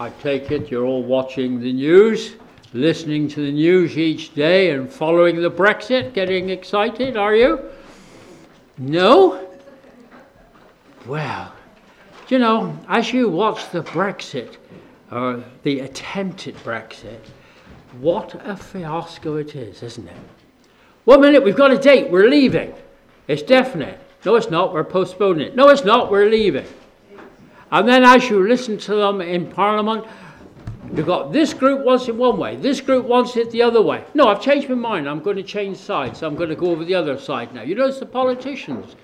I take it you're all watching the news, listening to the news each day, and following the Brexit, getting excited, are you? No? Well, you know, as you watch the Brexit, or the attempted Brexit, what a fiasco it is, isn't it? One minute we've got a date, we're leaving. It's definite. No, it's not, we're postponing it. No, it's not, we're leaving. And then as you listen to them in Parliament, you've got this group wants it one way, this group wants it the other way. No, I've changed my mind. I'm going to change sides. I'm going to go over the other side now. You notice the politicians,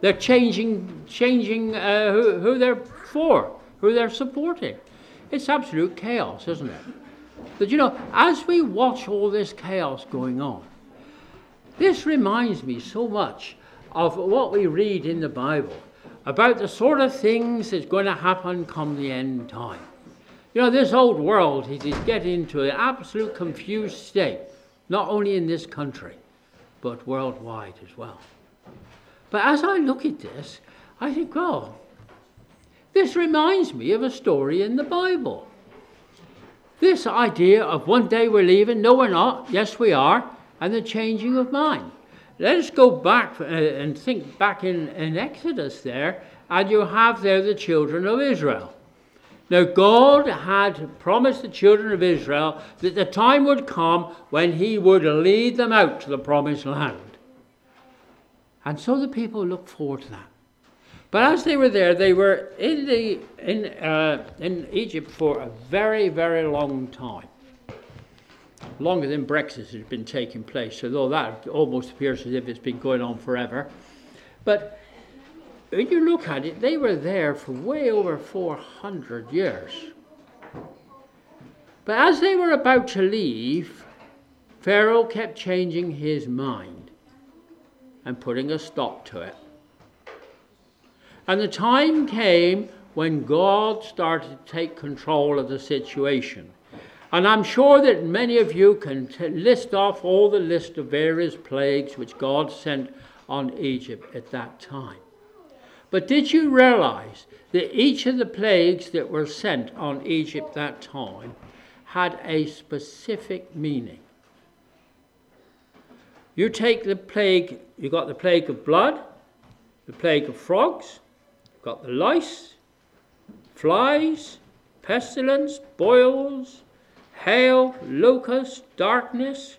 they're changing, changing uh, who, who they're for, who they're supporting. It's absolute chaos, isn't it? But you know, as we watch all this chaos going on, this reminds me so much of what we read in the Bible about the sort of things that's going to happen come the end time. You know, this old world is getting into an absolute confused state, not only in this country, but worldwide as well. But as I look at this, I think, well, this reminds me of a story in the Bible. This idea of one day we're leaving, no, we're not, yes, we are, and the changing of mind. Let us go back uh, and think back in, in Exodus there, and you have there the children of Israel. Now, God had promised the children of Israel that the time would come when He would lead them out to the promised land. And so the people looked forward to that. But as they were there, they were in, the, in, uh, in Egypt for a very, very long time longer than Brexit has been taking place, although that almost appears as if it's been going on forever. But when you look at it, they were there for way over 400 years. But as they were about to leave, Pharaoh kept changing his mind and putting a stop to it. And the time came when God started to take control of the situation. And I'm sure that many of you can t- list off all the list of various plagues which God sent on Egypt at that time. But did you realize that each of the plagues that were sent on Egypt that time had a specific meaning? You take the plague, you got the plague of blood, the plague of frogs, you've got the lice, flies, pestilence, boils, hail, locust, darkness,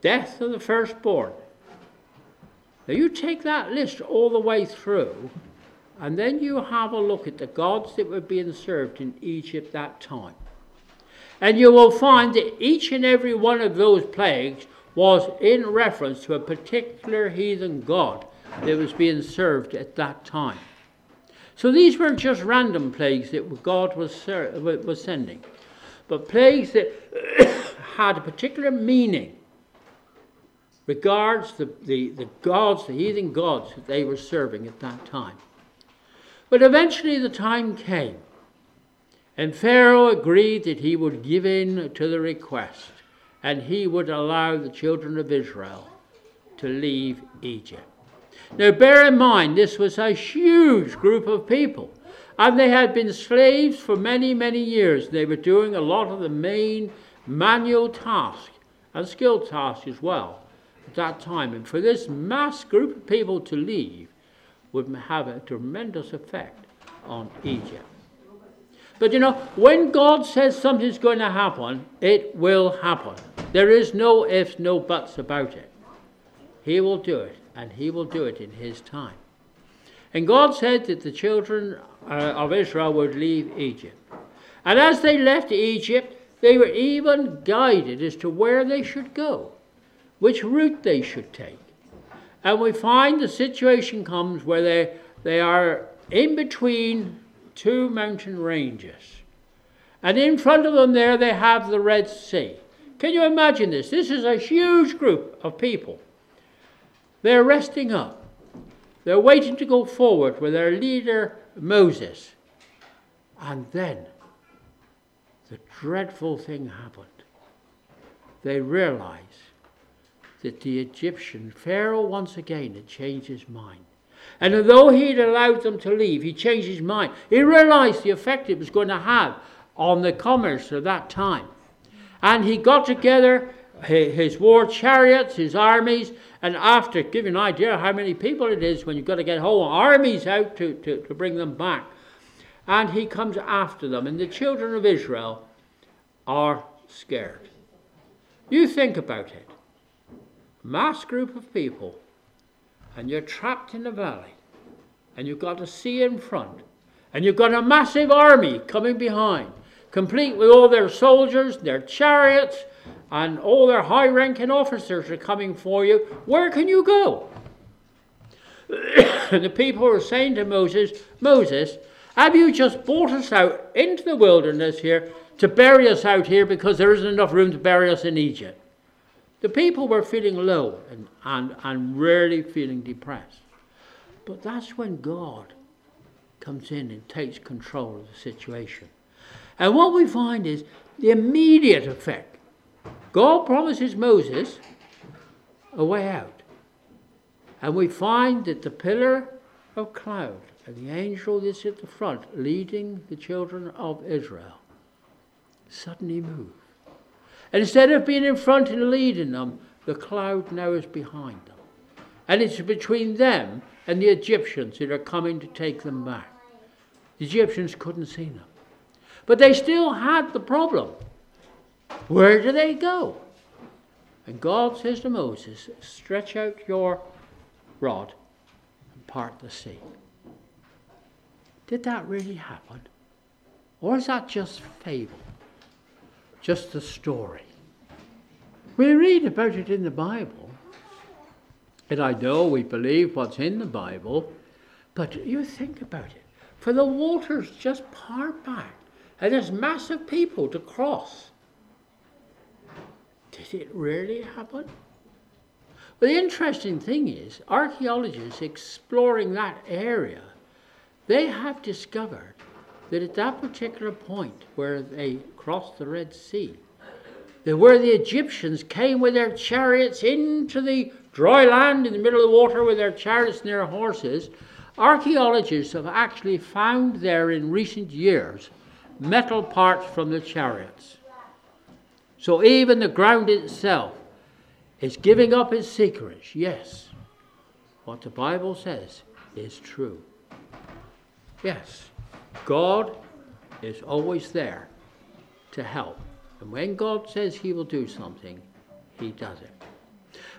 death of the firstborn. Now you take that list all the way through, and then you have a look at the gods that were being served in Egypt that time. And you will find that each and every one of those plagues was in reference to a particular heathen god that was being served at that time. So these weren't just random plagues that God was, ser- was sending but plagues that had a particular meaning regards the, the, the gods, the heathen gods that they were serving at that time. But eventually the time came, and Pharaoh agreed that he would give in to the request, and he would allow the children of Israel to leave Egypt. Now, bear in mind, this was a huge group of people. And they had been slaves for many, many years. They were doing a lot of the main manual tasks and skilled tasks as well at that time. And for this mass group of people to leave would have a tremendous effect on Egypt. But you know, when God says something's going to happen, it will happen. There is no ifs, no buts about it. He will do it, and He will do it in His time. And God said that the children Uh, of Israel would leave Egypt. And as they left Egypt, they were even guided as to where they should go, which route they should take. And we find the situation comes where they, they are in between two mountain ranges. And in front of them there they have the Red Sea. Can you imagine this? This is a huge group of people. They're resting up. They're waiting to go forward with their leader Moses. And then the dreadful thing happened. They realized that the Egyptian Pharaoh once again had changed his mind. And although he'd allowed them to leave, he changed his mind. He realized the effect it was going to have on the commerce of that time. And he got together his war chariots, his armies, and after, give you an idea how many people it is when you've got to get whole armies out to, to, to bring them back. And he comes after them, and the children of Israel are scared. You think about it. Mass group of people, and you're trapped in a valley, and you've got a sea in front, and you've got a massive army coming behind, complete with all their soldiers, their chariots, and all their high ranking officers are coming for you. Where can you go? the people were saying to Moses, Moses, have you just brought us out into the wilderness here to bury us out here because there isn't enough room to bury us in Egypt? The people were feeling low and, and, and really feeling depressed. But that's when God comes in and takes control of the situation. And what we find is the immediate effect God promises Moses a way out. And we find that the pillar of cloud and the angel that's at the front leading the children of Israel suddenly move. And instead of being in front and leading them, the cloud now is behind them. And it's between them and the Egyptians that are coming to take them back. The Egyptians couldn't see them. But they still had the problem where do they go? And God says to Moses, Stretch out your rod and part the sea. Did that really happen? Or is that just fable? Just a story? We read about it in the Bible. And I know we believe what's in the Bible, but you think about it. For the waters just part back, and there's massive people to cross. Did it really happen? But the interesting thing is, archaeologists exploring that area, they have discovered that at that particular point where they crossed the Red Sea, that where the Egyptians came with their chariots into the dry land in the middle of the water with their chariots and their horses, archaeologists have actually found there in recent years metal parts from the chariots. So even the ground itself is giving up its secrets. Yes, what the Bible says is true. Yes, God is always there to help. And when God says He will do something, He does it.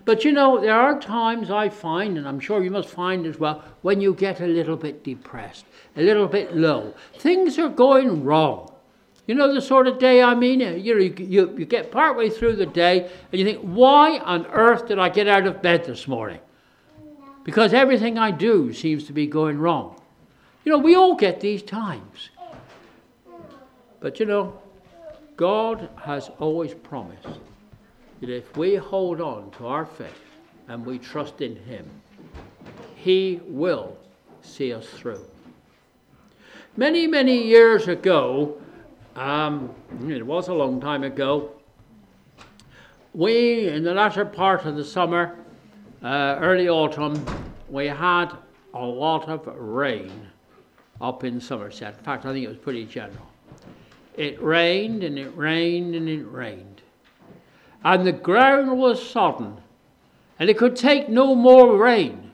But you know, there are times I find, and I'm sure you must find as well, when you get a little bit depressed, a little bit low. Things are going wrong. You know the sort of day I mean? You, know, you, you, you get partway through the day and you think, why on earth did I get out of bed this morning? Because everything I do seems to be going wrong. You know, we all get these times. But you know, God has always promised that if we hold on to our faith and we trust in Him, He will see us through. Many, many years ago, um, it was a long time ago. We, in the latter part of the summer, uh, early autumn, we had a lot of rain up in Somerset. In fact, I think it was pretty general. It rained and it rained and it rained. And the ground was sodden. And it could take no more rain.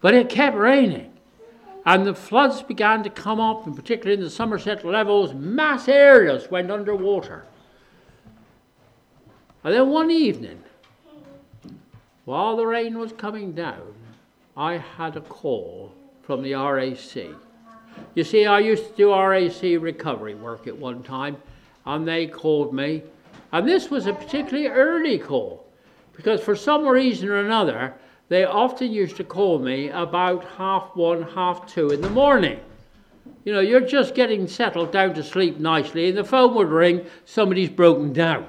But it kept raining and the floods began to come up, and particularly in the Somerset levels, mass areas went underwater. And then one evening, while the rain was coming down, I had a call from the RAC. You see, I used to do RAC recovery work at one time, and they called me. And this was a particularly early call, because for some reason or another, they often used to call me about half one, half two in the morning. You know, you're just getting settled down to sleep nicely, and the phone would ring, somebody's broken down.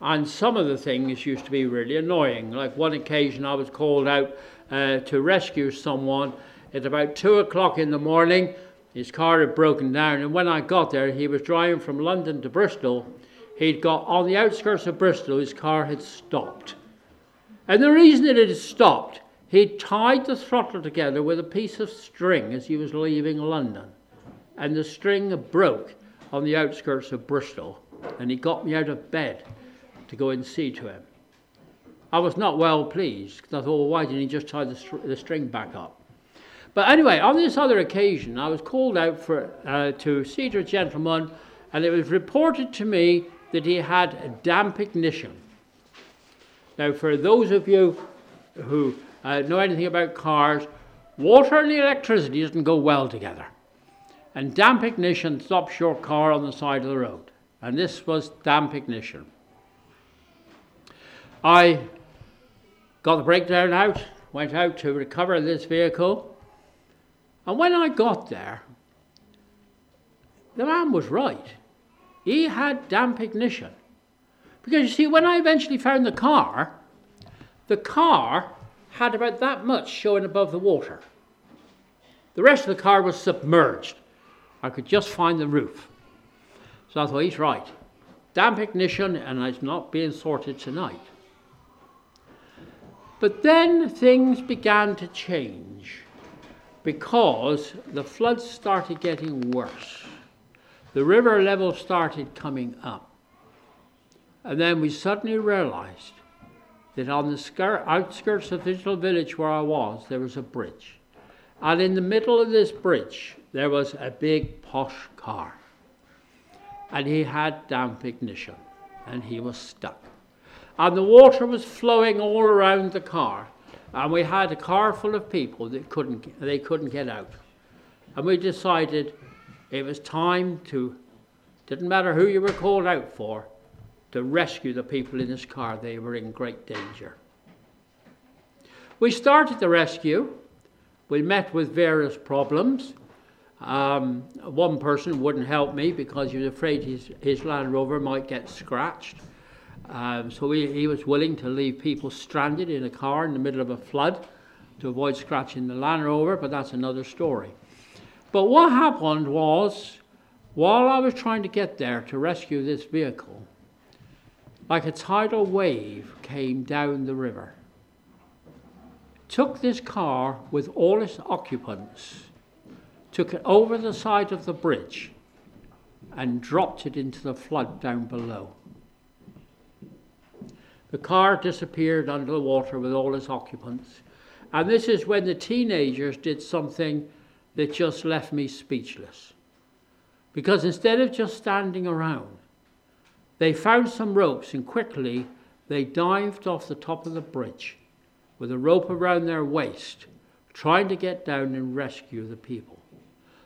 And some of the things used to be really annoying. Like one occasion, I was called out uh, to rescue someone at about two o'clock in the morning. His car had broken down, and when I got there, he was driving from London to Bristol. He'd got on the outskirts of Bristol, his car had stopped. And the reason that it had stopped, he tied the throttle together with a piece of string as he was leaving London. And the string broke on the outskirts of Bristol, and he got me out of bed to go and see to him. I was not well pleased because I thought, well, why didn't he just tie the, str- the, string back up? But anyway, on this other occasion, I was called out for, uh, to see to a gentleman, and it was reported to me that he had a damp ignition. Now, for those of you who uh, know anything about cars, water and electricity doesn't go well together. And damp ignition stops your car on the side of the road. And this was damp ignition. I got the breakdown out, went out to recover this vehicle. And when I got there, the man was right. He had damp ignition. Because you see, when I eventually found the car, the car had about that much showing above the water. The rest of the car was submerged. I could just find the roof. So I thought, he's right. Damp ignition, and it's not being sorted tonight. But then things began to change because the floods started getting worse. The river level started coming up. And then we suddenly realized that on the outskirts of this little village where I was, there was a bridge. And in the middle of this bridge, there was a big posh car. And he had damp ignition, and he was stuck and the water was flowing all around the car. And we had a car full of people that couldn't, they couldn't get out. And we decided it was time to, didn't matter who you were called out for, to rescue the people in this car. They were in great danger. We started the rescue. We met with various problems. Um, one person wouldn't help me because he was afraid his, his Land Rover might get scratched. Um, so he, he was willing to leave people stranded in a car in the middle of a flood to avoid scratching the Land Rover, but that's another story. But what happened was, while I was trying to get there to rescue this vehicle, like a tidal wave came down the river, took this car with all its occupants, took it over the side of the bridge, and dropped it into the flood down below. The car disappeared under the water with all its occupants. And this is when the teenagers did something that just left me speechless. Because instead of just standing around, they found some ropes and quickly they dived off the top of the bridge with a rope around their waist, trying to get down and rescue the people.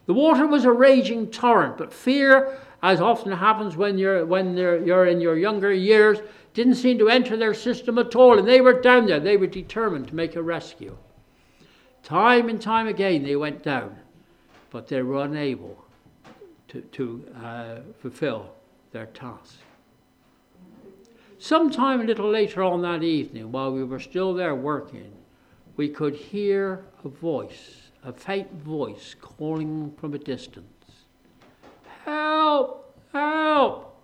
The water was a raging torrent, but fear, as often happens when you're, when you're in your younger years, didn't seem to enter their system at all, and they were down there. They were determined to make a rescue. Time and time again they went down, but they were unable to, to uh, fulfill their task. Sometime a little later on that evening, while we were still there working, we could hear a voice, a faint voice calling from a distance Help! Help!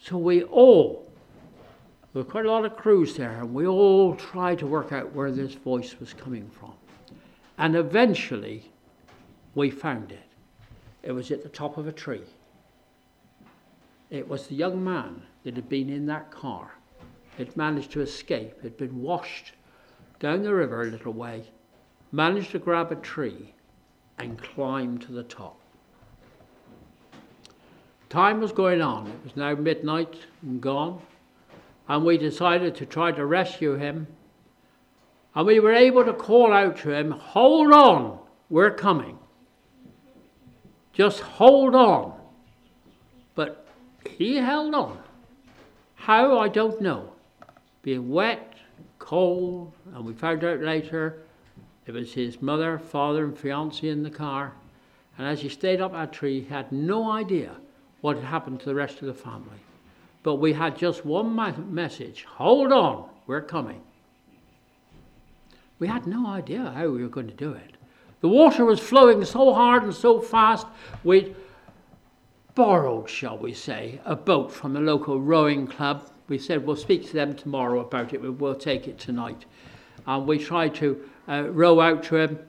So we all, there were quite a lot of crews there, and we all tried to work out where this voice was coming from. And eventually, we found it. It was at the top of a tree. It was the young man that had been in that car, had managed to escape, It had been washed down the river a little way, managed to grab a tree, and climb to the top. Time was going on. It was now midnight and gone. And we decided to try to rescue him. And we were able to call out to him, Hold on, we're coming. Just hold on. But he held on. How, I don't know. Being wet, cold, and we found out later it was his mother, father, and fiancée in the car. And as he stayed up that tree, he had no idea what had happened to the rest of the family. But we had just one message hold on, we're coming. We had no idea how we were going to do it. The water was flowing so hard and so fast, we'd borrowed, shall we say, a boat from the local rowing club. We said we'll speak to them tomorrow about it, but we'll take it tonight. And we tried to uh, row out to him,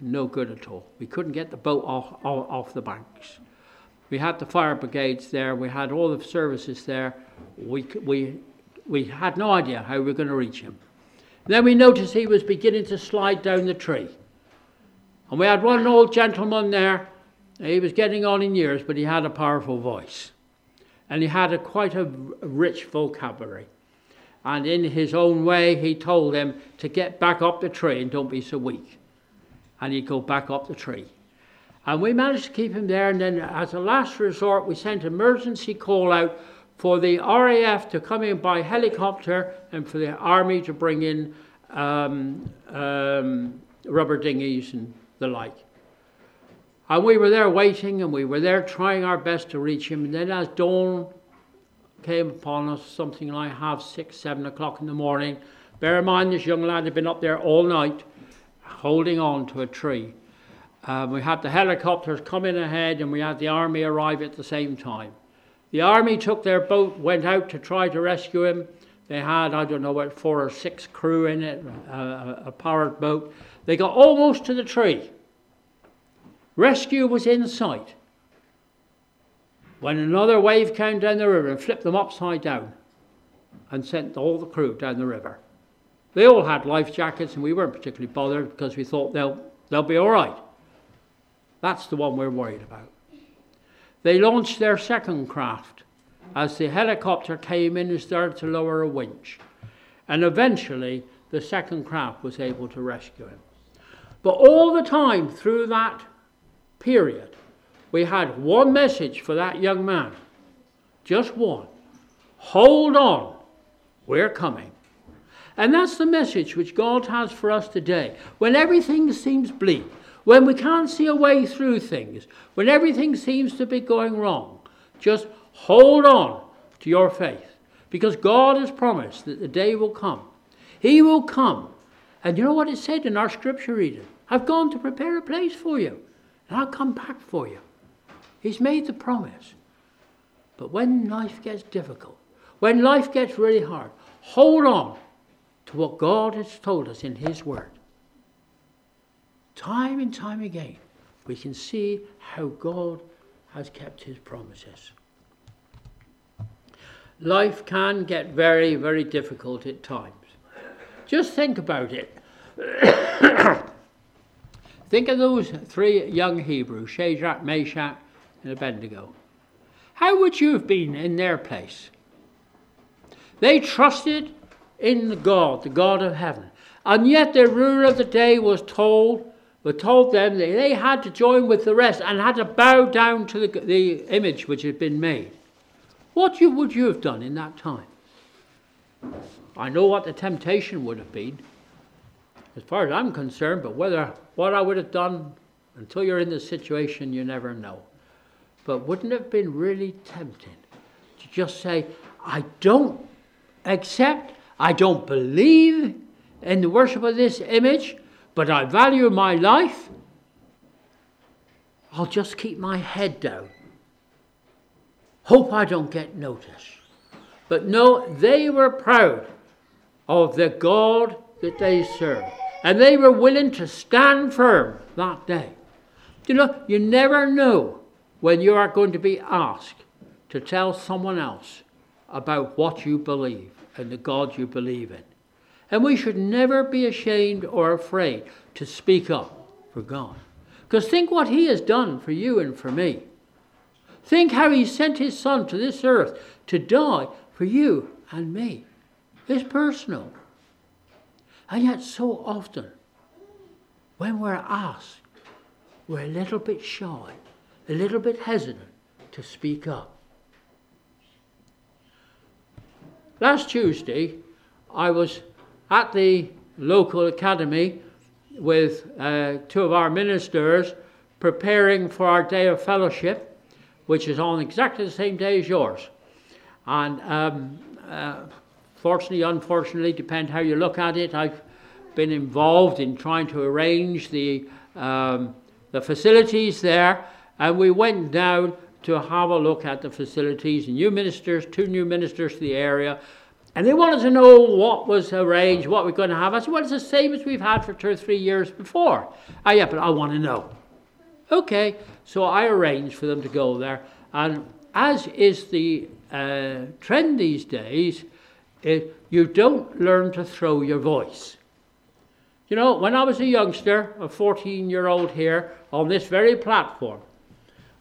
no good at all. We couldn't get the boat off, off, off the banks. We had the fire brigades there. We had all the services there. We, we, we had no idea how we were going to reach him. Then we noticed he was beginning to slide down the tree. And we had one old gentleman there. He was getting on in years, but he had a powerful voice. And he had a, quite a rich vocabulary. And in his own way, he told them to get back up the tree and don't be so weak. And he'd go back up the tree. And we managed to keep him there. And then, as a last resort, we sent emergency call out for the RAF to come in by helicopter and for the army to bring in um, um, rubber dinghies and the like. And we were there waiting and we were there trying our best to reach him. And then, as dawn came upon us, something like half six, seven o'clock in the morning, bear in mind this young lad had been up there all night holding on to a tree. Um, we had the helicopters coming ahead and we had the army arrive at the same time. The army took their boat, went out to try to rescue him. They had, I don't know what, four or six crew in it, a, a powered boat. They got almost to the tree. Rescue was in sight. When another wave came down the river and flipped them upside down and sent all the crew down the river. They all had life jackets and we weren't particularly bothered because we thought they'll, they'll be all right. That's the one we're worried about. They launched their second craft as the helicopter came in and started to lower a winch. And eventually, the second craft was able to rescue him. But all the time through that period, we had one message for that young man. Just one. Hold on, we're coming. And that's the message which God has for us today. When everything seems bleak, when we can't see a way through things, when everything seems to be going wrong, just hold on to your faith. Because God has promised that the day will come. He will come. And you know what it said in our scripture reading? I've gone to prepare a place for you, and I'll come back for you. He's made the promise. But when life gets difficult, when life gets really hard, hold on to what God has told us in His Word. Time and time again, we can see how God has kept his promises. Life can get very, very difficult at times. Just think about it. think of those three young Hebrews, Shadrach, Meshach, and Abednego. How would you have been in their place? They trusted in God, the God of heaven. And yet the ruler of the day was told but told them that they had to join with the rest and had to bow down to the, the image which had been made. What you, would you have done in that time? I know what the temptation would have been, as far as I'm concerned, but whether what I would have done until you're in the situation, you never know. But wouldn't it have been really tempting to just say, I don't accept, I don't believe in the worship of this image, but I value my life, I'll just keep my head down. Hope I don't get noticed. But no, they were proud of the God that they served. And they were willing to stand firm that day. You know, you never know when you are going to be asked to tell someone else about what you believe and the God you believe in. And we should never be ashamed or afraid to speak up for God. Because think what He has done for you and for me. Think how He sent His Son to this earth to die for you and me. It's personal. And yet, so often, when we're asked, we're a little bit shy, a little bit hesitant to speak up. Last Tuesday, I was at the local academy with uh, two of our ministers preparing for our day of fellowship, which is on exactly the same day as yours. And um, uh, fortunately, unfortunately, depend how you look at it, I've been involved in trying to arrange the, um, the facilities there, and we went down to have a look at the facilities. New ministers, two new ministers to the area, and they wanted to know what was arranged, what we're going to have. I said, well, it's the same as we've had for two or three years before. Ah, yeah, but I want to know. Okay, so I arranged for them to go there, and as is the uh, trend these days, it, you don't learn to throw your voice. You know, when I was a youngster, a 14 year old here, on this very platform,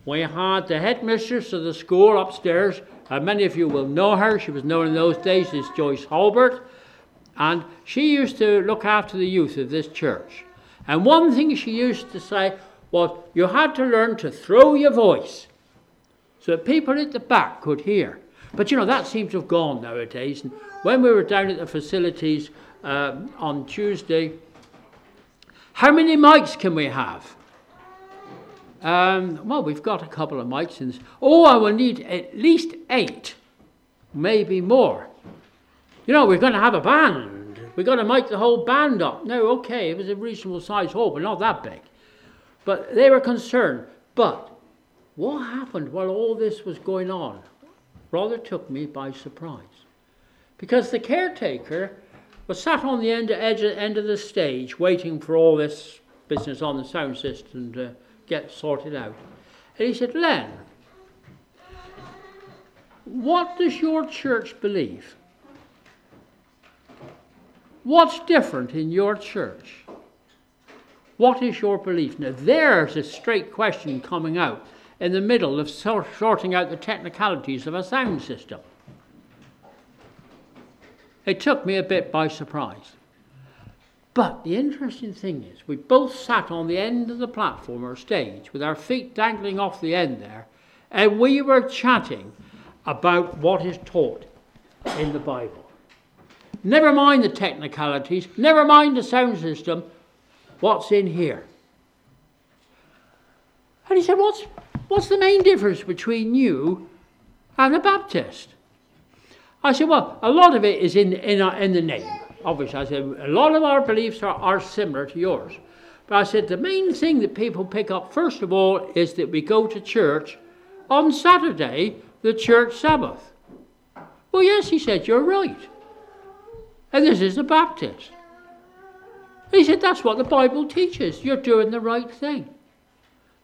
we had the headmistress of the school upstairs, and many of you will know her. She was known in those days as Joyce Halbert, and she used to look after the youth of this church. And one thing she used to say was, You had to learn to throw your voice so that people at the back could hear. But you know, that seems to have gone nowadays. And when we were down at the facilities um, on Tuesday, how many mics can we have? Um, well, we've got a couple of mics in this. Oh, I will need at least eight, maybe more. You know, we're going to have a band. We're going to mic the whole band up. No, okay, it was a reasonable size hall, but not that big. But they were concerned. But what happened while all this was going on rather took me by surprise. Because the caretaker was sat on the end, edge, end of the stage waiting for all this business on the sound system to get sorted out. And he said, Len, what does your church believe? What's different in your church? What is your belief? Now, there's a straight question coming out in the middle of sorting out the technicalities of a sound system. It took me a bit by surprise. But the interesting thing is, we both sat on the end of the platform or stage with our feet dangling off the end there, and we were chatting about what is taught in the Bible. Never mind the technicalities, never mind the sound system, what's in here. And he said, What's, what's the main difference between you and a Baptist? I said, well, a lot of it is in, in, our, in the name. Obviously, I said, a lot of our beliefs are, are similar to yours. But I said, the main thing that people pick up, first of all, is that we go to church on Saturday, the church Sabbath. Well, yes, he said, you're right. And this is the Baptist. He said, that's what the Bible teaches. You're doing the right thing.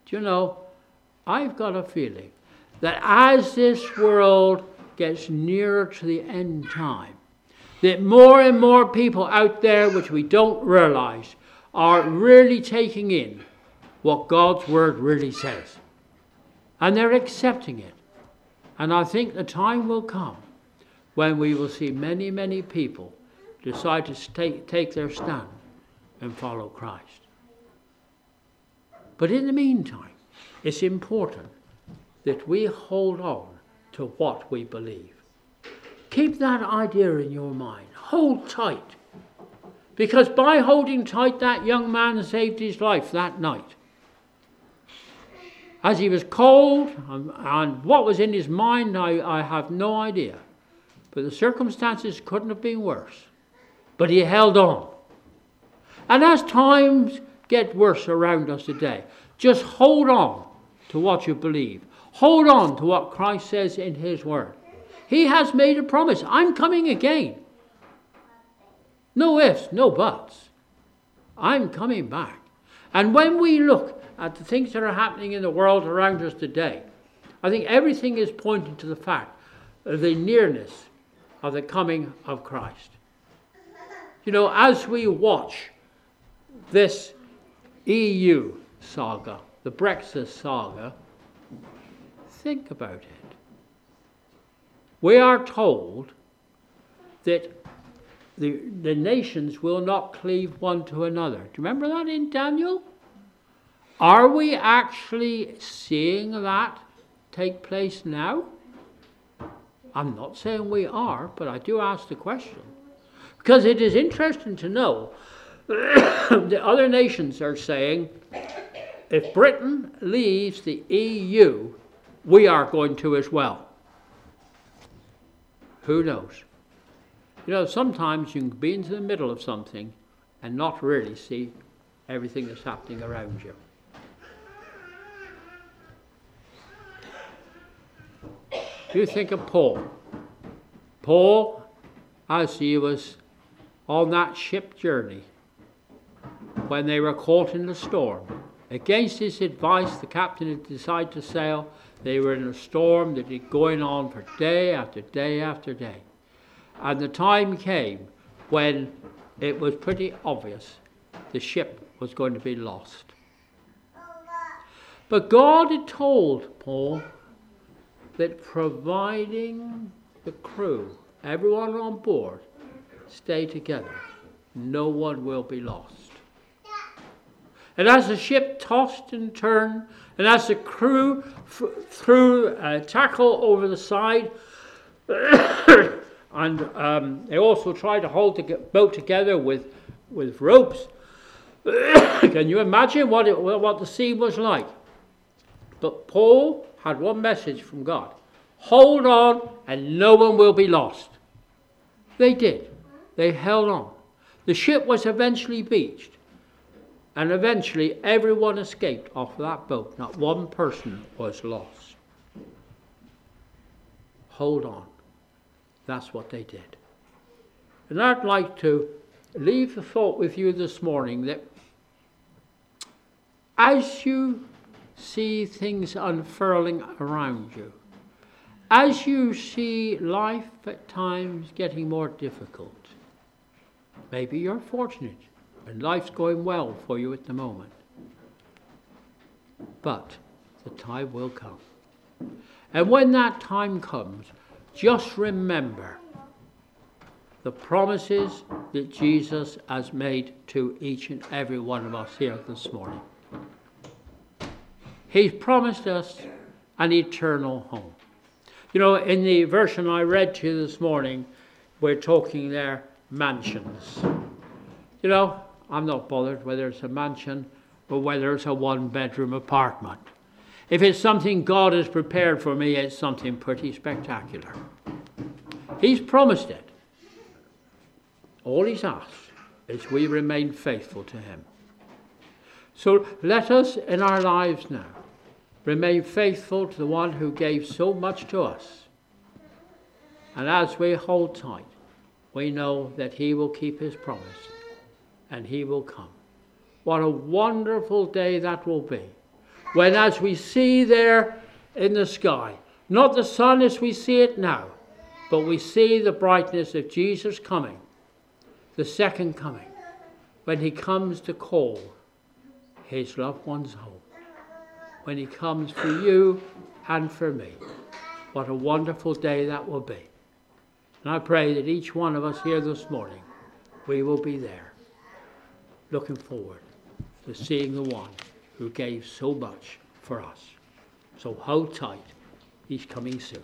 Do you know, I've got a feeling that as this world gets nearer to the end time, that more and more people out there, which we don't realize, are really taking in what God's Word really says. And they're accepting it. And I think the time will come when we will see many, many people decide to take, take their stand and follow Christ. But in the meantime, it's important that we hold on to what we believe. Keep that idea in your mind. Hold tight. Because by holding tight, that young man saved his life that night. As he was cold, and, and what was in his mind, I, I have no idea. But the circumstances couldn't have been worse. But he held on. And as times get worse around us today, just hold on to what you believe. Hold on to what Christ says in His Word. He has made a promise I'm coming again. No ifs, no buts. I'm coming back. And when we look at the things that are happening in the world around us today, I think everything is pointing to the fact of the nearness of the coming of Christ. You know, as we watch this EU saga, the Brexit saga, think about it. We are told that the, the nations will not cleave one to another. Do you remember that in Daniel? Are we actually seeing that take place now? I'm not saying we are, but I do ask the question. Because it is interesting to know the other nations are saying if Britain leaves the EU, we are going to as well. Who knows? You know, sometimes you can be into the middle of something and not really see everything that's happening around you. You think of Paul. Paul, as he was on that ship journey, when they were caught in the storm Against his advice, the captain had decided to sail. They were in a storm that had going on for day after day after day. And the time came when it was pretty obvious the ship was going to be lost. But God had told Paul that providing the crew, everyone on board, stay together, no one will be lost. And as the ship tossed and turned, and as the crew f- threw a tackle over the side, and um, they also tried to hold the boat together with, with ropes. Can you imagine what, it, what the sea was like? But Paul had one message from God hold on, and no one will be lost. They did. They held on. The ship was eventually beached, and eventually everyone escaped off of that boat. Not one person was lost. Hold on. That's what they did. And I'd like to leave the thought with you this morning that as you see things unfurling around you, as you see life at times getting more difficult, maybe you're fortunate and life's going well for you at the moment. But the time will come. And when that time comes, just remember the promises that Jesus has made to each and every one of us here this morning. He's promised us an eternal home. You know, in the version I read to you this morning, we're talking there mansions. You know, I'm not bothered whether it's a mansion or whether it's a one bedroom apartment. If it's something God has prepared for me, it's something pretty spectacular. He's promised it. All He's asked is we remain faithful to Him. So let us in our lives now remain faithful to the one who gave so much to us. And as we hold tight, we know that He will keep His promise and He will come. What a wonderful day that will be. When, as we see there in the sky, not the sun as we see it now, but we see the brightness of Jesus coming, the second coming, when He comes to call His loved ones home when He comes for you and for me. What a wonderful day that will be. And I pray that each one of us here this morning, we will be there, looking forward to seeing the one who gave so much for us. So hold tight. He's coming soon.